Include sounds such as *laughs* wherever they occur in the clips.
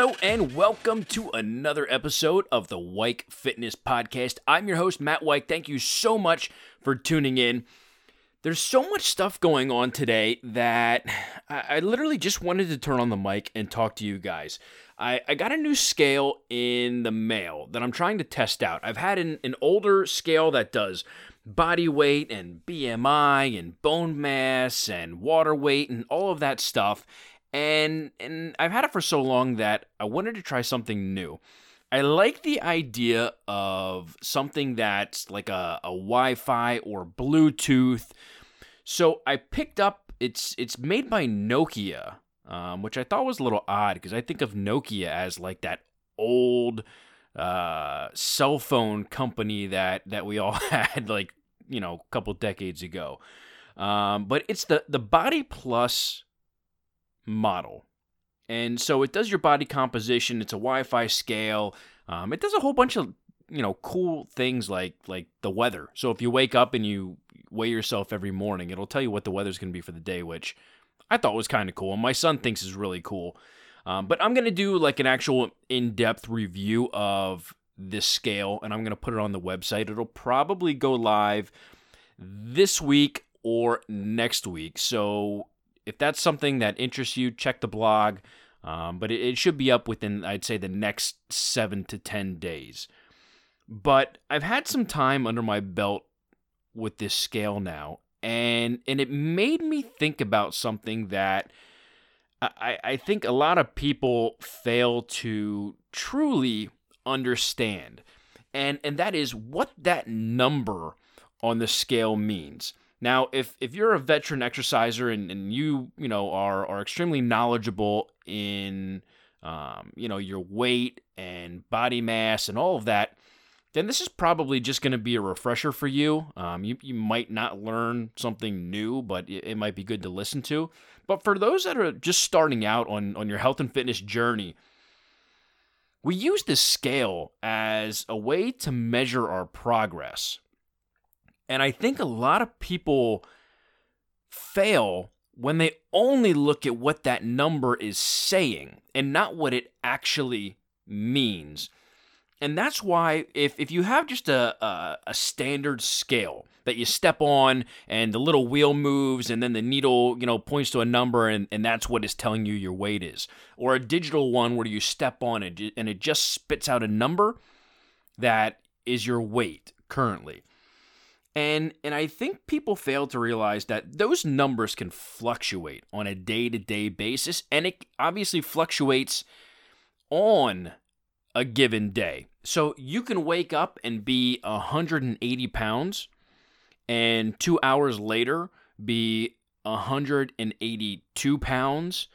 Hello and welcome to another episode of the Weik Fitness Podcast. I'm your host, Matt Weik. Thank you so much for tuning in. There's so much stuff going on today that I, I literally just wanted to turn on the mic and talk to you guys. I, I got a new scale in the mail that I'm trying to test out. I've had an, an older scale that does body weight and BMI and bone mass and water weight and all of that stuff and and I've had it for so long that I wanted to try something new. I like the idea of something that's like a, a Wi-Fi or Bluetooth. So I picked up it's it's made by Nokia, um, which I thought was a little odd because I think of Nokia as like that old uh, cell phone company that that we all *laughs* had like you know a couple decades ago. Um, but it's the the Body Plus model. And so it does your body composition. It's a Wi-Fi scale. Um, it does a whole bunch of you know cool things like like the weather. So if you wake up and you weigh yourself every morning, it'll tell you what the weather's going to be for the day, which I thought was kind of cool. And my son thinks is really cool. Um, but I'm going to do like an actual in-depth review of this scale, and I'm going to put it on the website. It'll probably go live this week or next week. So if that's something that interests you, check the blog. Um, but it, it should be up within, I'd say, the next seven to 10 days. But I've had some time under my belt with this scale now, and and it made me think about something that I, I think a lot of people fail to truly understand. And and that is what that number on the scale means. Now, if if you're a veteran exerciser and, and you you know are are extremely knowledgeable in um, you know your weight and body mass and all of that, then this is probably just going to be a refresher for you. Um, you you might not learn something new, but it, it might be good to listen to. But for those that are just starting out on on your health and fitness journey, we use this scale as a way to measure our progress. And I think a lot of people fail when they only look at what that number is saying and not what it actually means. And that's why if, if you have just a, a, a, standard scale that you step on and the little wheel moves and then the needle, you know, points to a number and, and that's what is telling you your weight is. Or a digital one where you step on it and it just spits out a number that is your weight currently. And and I think people fail to realize that those numbers can fluctuate on a day-to-day basis and it obviously fluctuates on a given day. So you can wake up and be 180 pounds and 2 hours later be 182 pounds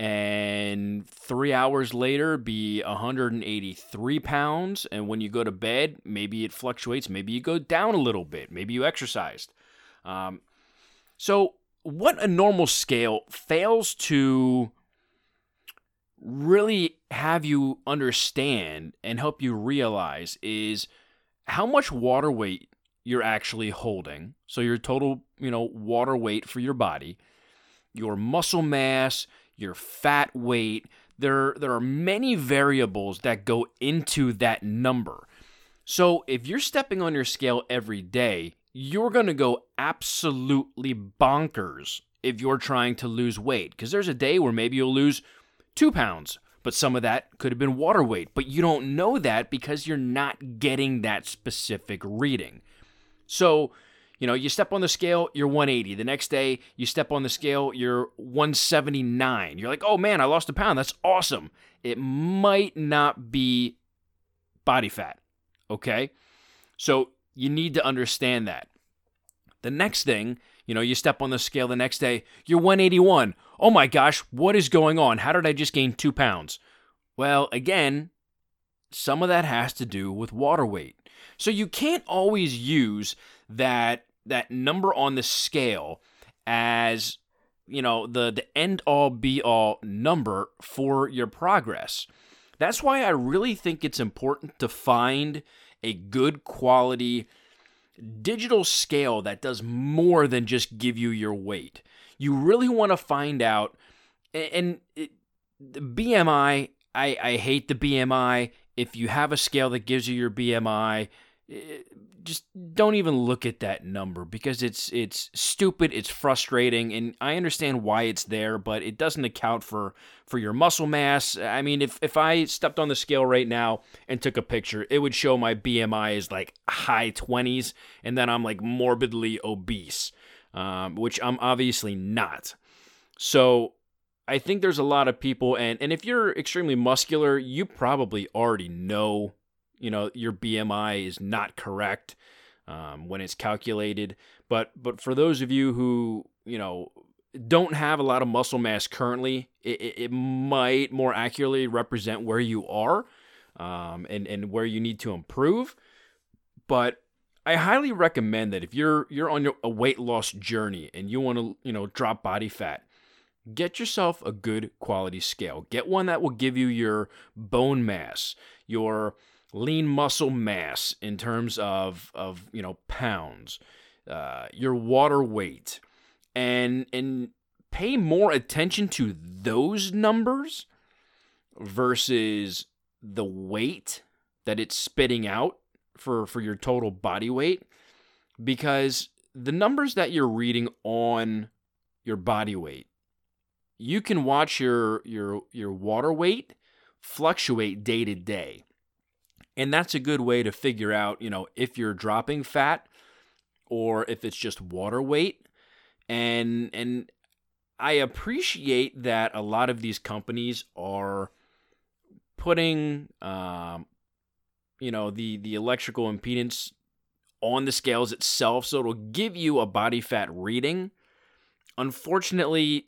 and three hours later be 183 pounds. And when you go to bed maybe it fluctuates. Maybe you go down a little bit. Maybe you exercised. Um, so what a normal scale fails to really have you understand and help you realize is how much water weight you're actually holding. So your total you know water weight for your body your muscle mass your fat weight. There, there are many variables that go into that number. So if you're stepping on your scale every day, you're going to go absolutely bonkers if you're trying to lose weight. Because there's a day where maybe you'll lose two pounds, but some of that could have been water weight. But you don't know that because you're not getting that specific reading. So you know, you step on the scale, you're 180. The next day, you step on the scale, you're 179. You're like, oh man, I lost a pound. That's awesome. It might not be body fat. Okay? So you need to understand that. The next thing, you know, you step on the scale the next day, you're 181. Oh my gosh, what is going on? How did I just gain two pounds? Well, again, some of that has to do with water weight. So you can't always use that that number on the scale as you know the the end all be all number for your progress. That's why I really think it's important to find a good quality digital scale that does more than just give you your weight. You really want to find out and it, the BMI I, I hate the BMI. If you have a scale that gives you your BMI, just don't even look at that number because it's it's stupid, it's frustrating, and I understand why it's there, but it doesn't account for for your muscle mass. I mean, if if I stepped on the scale right now and took a picture, it would show my BMI is like high 20s, and then I'm like morbidly obese, um, which I'm obviously not. So I think there's a lot of people, and and if you're extremely muscular, you probably already know, you know, your BMI is not correct um, when it's calculated. But but for those of you who you know don't have a lot of muscle mass currently, it, it, might more accurately represent where you are um, and and where you need to improve. But I highly recommend that if you're you're on a weight loss journey and you want to you know drop body fat get yourself a good quality scale. Get one that will give you your bone mass, your lean muscle mass in terms of of you know pounds, uh, your water weight, and and pay more attention to those numbers versus the weight that it's spitting out for for your total body weight because the numbers that you're reading on your body weight you can watch your your your water weight fluctuate day to day. And that's a good way to figure out, you know, if you're dropping fat or if it's just water weight. And and I appreciate that a lot of these companies are putting um, you know the the electrical impedance on the scales itself so it'll give you a body fat reading unfortunately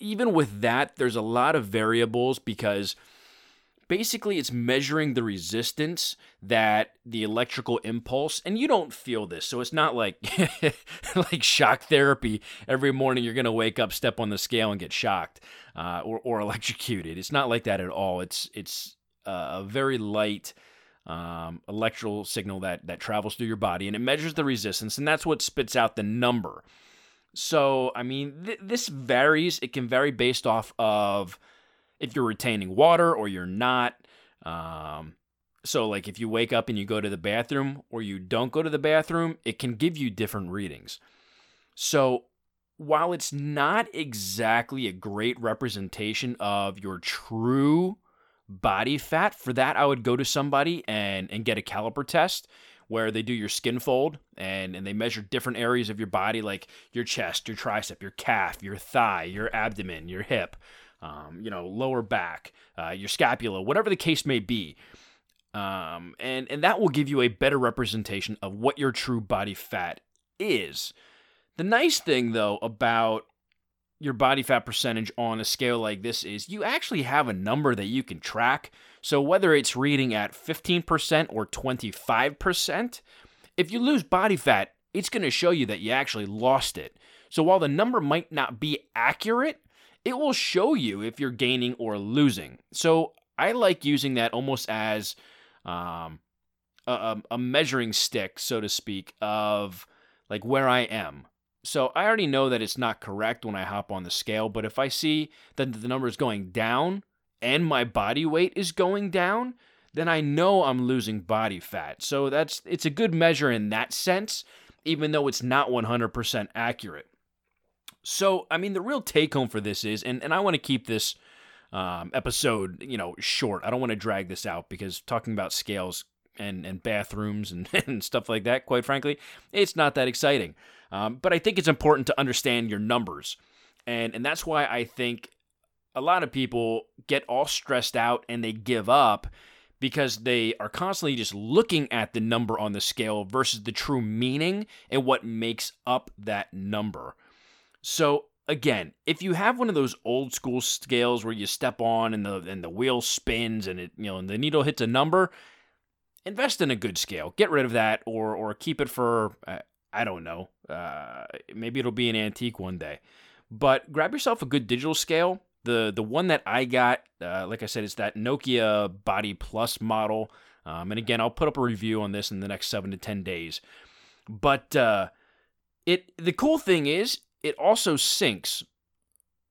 even with that, there's a lot of variables because basically it's measuring the resistance that the electrical impulse and you don't feel this so it's not like *laughs* like shock therapy. Every morning you're to wake up step on the scale and get shocked uh, or, or *laughs* electrocuted. It's not like that at all. It's it's a very light um, electrical signal that that travels through your body and it measures the resistance and that's what spits out the number. So, I mean, th- this varies. It can vary based off of if you're retaining water or you're not. Um, so, like if you wake up and you go to the bathroom or you don't go to the bathroom, it can give you different readings. So, while it's not exactly a great representation of your true body fat, for that I would go to somebody and and get a caliper test where they do your skin fold and, and they measure different areas of your body, like your chest, your tricep, your calf, your thigh, your abdomen, your hip, um, you know, lower back, uh, your scapula, whatever the case may be. Um, and, and that will give you a better representation of what your true body fat is. The nice thing, though, about your body fat percentage on a scale like this is you actually have a number that you can track. So whether it's reading at 15% or 25%, if you lose body fat, it's going to show you that you actually lost it. So while the number might not be accurate, it will show you if you're gaining or losing. So I like using that almost as um, a, a measuring stick, so to speak, of like where I am. So I already know that it's not correct when I hop on the scale, but if I see that the number is going down and my body weight is going down, then I know I'm losing body fat. So that's it's a good measure in that sense, even though it's not 100% accurate. So, I mean, the real take home for this is, and, and I want to keep this um, episode, you know, short. I don't want to drag this out because talking about scales and, and bathrooms and, *laughs* and stuff like that, quite frankly, it's not that exciting. Um, but I think it's important to understand your numbers. And, and that's why I think a lot of people get all stressed out and they give up because they are constantly just looking at the number on the scale versus the true meaning and what makes up that number. So again, if you have one of those old school scales where you step on and the and the wheel spins and it you know and the needle hits a number, invest in a good scale. Get rid of that or or keep it for uh, I don't know. Uh, maybe it'll be an antique one day. But grab yourself a good digital scale. The the one that I got, uh, like I said, is that Nokia Body Plus model. Um, and again, I'll put up a review on this in the next seven to ten days. But uh, it the cool thing is it also syncs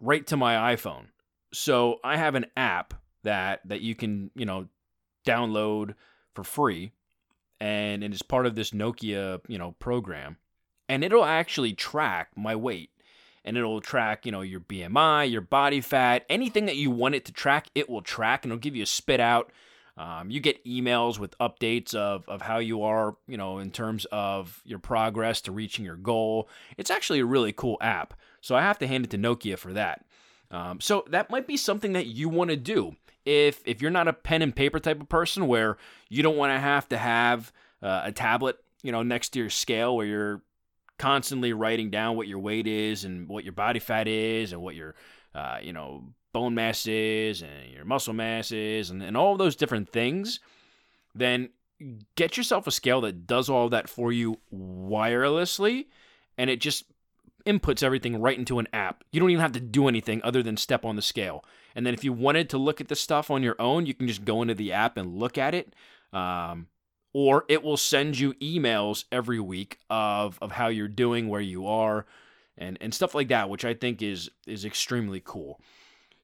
right to my iPhone. So I have an app that that you can you know download for free, and it is part of this Nokia you know program, and it'll actually track my weight and it'll track, you know, your BMI, your body fat, anything that you want it to track, it will track and it'll give you a spit out. Um, you get emails with updates of, of how you are, you know, in terms of your progress to reaching your goal. It's actually a really cool app. So I have to hand it to Nokia for that. Um, so that might be something that you want to do. If if you're not a pen and paper type of person where you don't want to have to have uh, a tablet, you know, next to your scale where you're constantly writing down what your weight is and what your body fat is and what your uh, you know bone mass is and your muscle mass is and, and all those different things then get yourself a scale that does all that for you wirelessly and it just inputs everything right into an app you don't even have to do anything other than step on the scale and then if you wanted to look at the stuff on your own you can just go into the app and look at it um, or it will send you emails every week of, of how you're doing, where you are, and, and stuff like that, which I think is is extremely cool.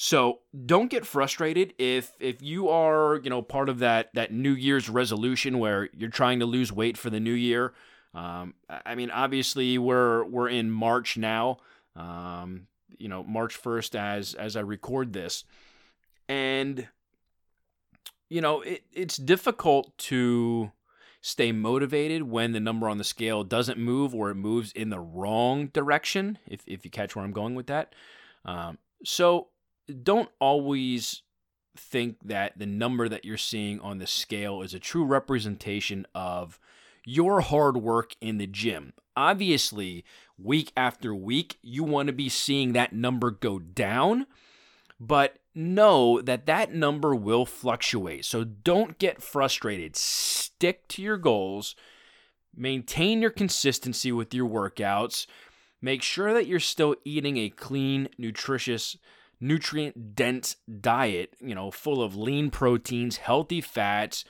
So don't get frustrated if if you are you know part of that that New Year's resolution where you're trying to lose weight for the new year. Um, I mean, obviously we're we're in March now. Um, you know, March first as as I record this, and you know, it, it's difficult to stay motivated when the number on the scale doesn't move or it moves in the wrong direction, if, if you catch where I'm going with that. Um, so don't always think that the number that you're seeing on the scale is a true representation of your hard work in the gym. Obviously, week after week, you want to be seeing that number go down, but know that that number will fluctuate. So don't get frustrated. Stick to your goals. Maintain your consistency with your workouts. Make sure that you're still eating a clean, nutritious, nutrient dense diet, you know, full of lean proteins, healthy fats,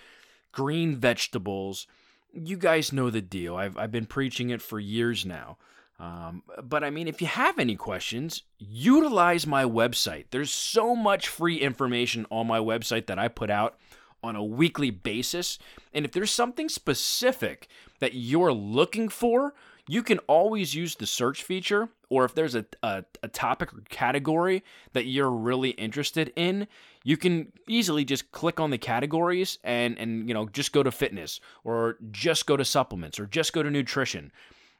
green vegetables. You guys know the deal. I've, I've been preaching it for years now. Um, but I mean, if you have any questions, utilize my website. There's so much free information on my website that I put out on a weekly basis. And if there's something specific that you're looking for, you can always use the search feature. Or if there's a, a, a topic or category that you're really interested in, you can easily just click on the categories and, and you know just go to fitness or just go to supplements or just go to nutrition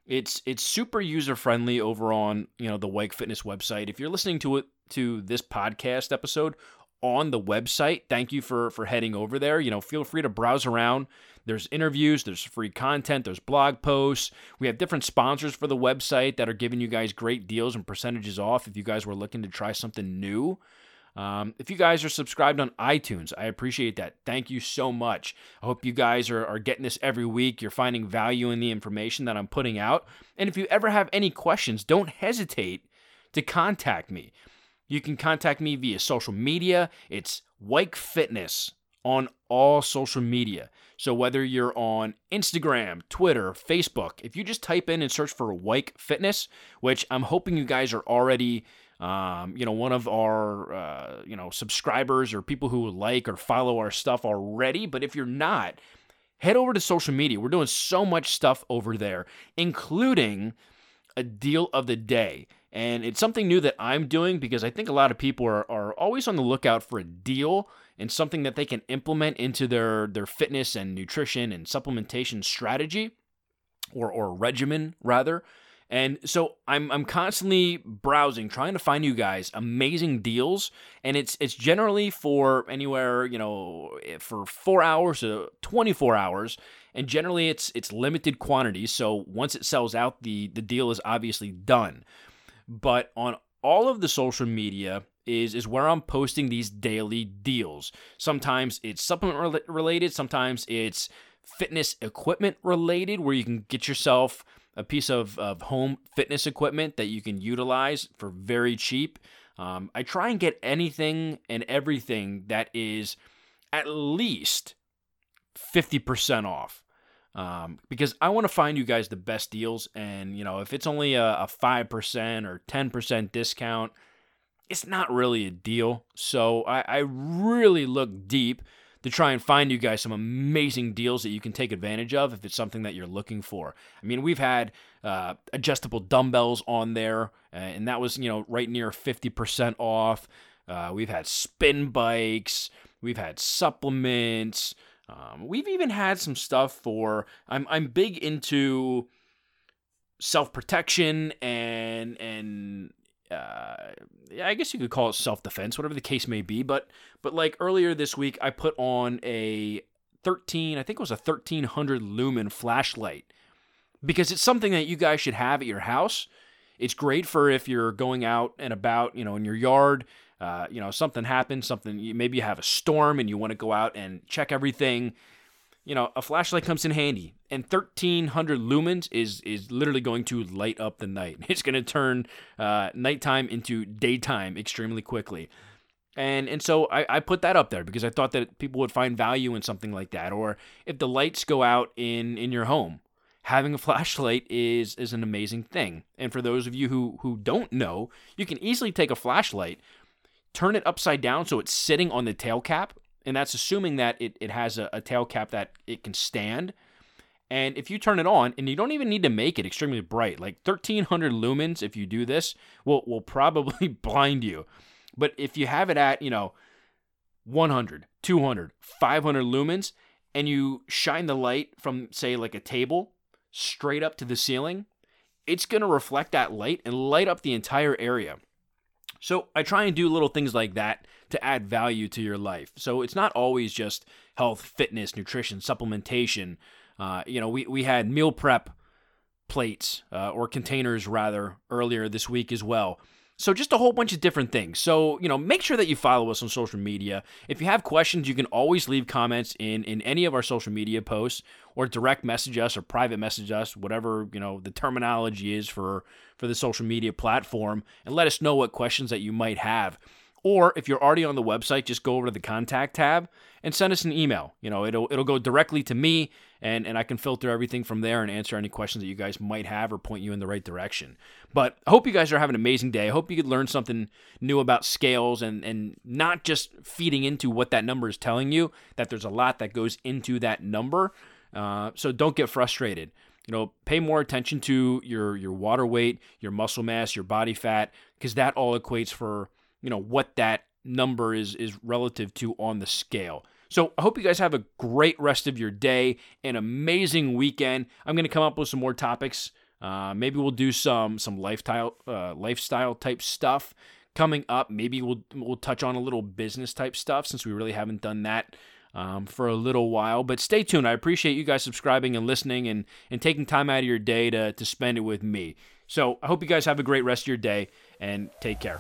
it's it's super user friendly over on you know the Weik Fitness website. If you're listening to it to this podcast episode on the website, thank you for for heading over there. You know, feel free to browse around. There's interviews, there's free content, there's blog posts. We have different sponsors for the website that are giving you guys great deals and percentages off if you guys were looking to try something new. Um, if you guys are subscribed on iTunes, I appreciate that. Thank you so much. I hope you guys are, are getting this every week. You're finding value in the information that I'm putting out. And if you ever have any questions, don't hesitate to contact me. You can contact me via social media. It's Weik Fitness on all social media. So whether you're on Instagram, Twitter, Facebook, if you just type in and search for Weik Fitness, which I'm hoping you guys are already um, you know, one of our, uh, you know, subscribers or people who like or follow our stuff already. But if you're not, head over to social media. We're doing so much stuff over there, including a deal of the day. And it's something new that I'm doing because I think a lot of people are, are always on the lookout for a deal and something that they can implement into their, their fitness and nutrition and supplementation strategy or, or regimen, rather. And so I'm I'm constantly browsing, trying to find you guys amazing deals, and it's it's generally for anywhere you know eh, for four hours to 24 hours, and generally it's it's limited quantities. So once it sells out, the the deal is obviously done. But on all of the social media is is where I'm posting these daily deals. Sometimes it's supplement related, sometimes it's fitness equipment related, where you can get yourself a piece of, of home fitness equipment that you can utilize for very cheap. Um, I try and get anything and everything that is at least 50% off. Um, because I want to find you guys the best deals. And, you know, if it's only a, a 5% or 10% discount, it's not really a deal. So I, I really look deep to try and find you guys some amazing deals that you can take advantage of if it's something that you're looking for. I mean, we've had uh, adjustable dumbbells on there, and that was you know right near 50% off. Uh, we've had spin bikes, we've had supplements. Um, we've even had some stuff for. I'm I'm big into self protection and and uh, I guess you could call it self defense, whatever the case may be. But but like earlier this week, I put on a 13, I think it was a 1300 lumen flashlight because it's something that you guys should have at your house. It's great for if you're going out and about, you know, in your yard. Uh, you know, something happens, something maybe you have a storm and you want to go out and check everything you know, a flashlight comes in handy, and 1300 lumens is is literally going to light up the night. *laughs* It's going to turn uh, nighttime into daytime extremely quickly. And and so I, I put that up there because I thought that people would find value in something like that. Or if the lights go out in in your home, having a *laughs* flashlight is is an amazing thing. And for those of you who who don't know, you can easily take a flashlight, turn it upside down so it's sitting on the tail cap and that's assuming that it, it has a, a tail cap that it can stand. And if you turn it on, and you don't even need to make it extremely bright, like 1300 lumens, if you do this, will will probably *laughs* blind you. But if you have it at, you know, 100, 200, 500 lumens, and you shine the light from, say, like a table straight up to the ceiling, it's going to reflect that light and light up the entire area. So I try and do little things like that to add value to your life. So it's not always just health, fitness, nutrition, supplementation. Uh, you know, we, we had meal prep plates uh, or containers rather earlier this week as well. So just a whole bunch of different things. So, you know, make sure that you follow us on social media. If you have questions, you can always leave comments in in any of our social media posts or direct message us or private message us, whatever, you know, the terminology is for for the social media platform and let us know what questions that you might have. Or if you're already on the website, just go over to the contact tab and send us an email. You know, it'll it'll go directly to me and, and I can filter everything from there and answer any questions that you guys might have or point you in the right direction. But I hope you guys are having an amazing day. I hope you could learn something new about scales and, and not just feeding into what that number is telling you, that there's a lot that goes into that number. Uh, so don't get frustrated. You know, pay more attention to your your water weight, your muscle mass, your body fat, because that all equates for you know what that number is is relative to on the scale. So I hope you guys have a great rest of your day, an amazing weekend. I'm going to come up with some more topics. Uh, maybe we'll do some some lifestyle uh, lifestyle type stuff coming up. Maybe we'll we'll touch on a little business type stuff since we really haven't done that um, for a little while. But stay tuned. I appreciate you guys subscribing and listening and and taking time out of your day to to spend it with me. So I hope you guys have a great rest of your day and take care.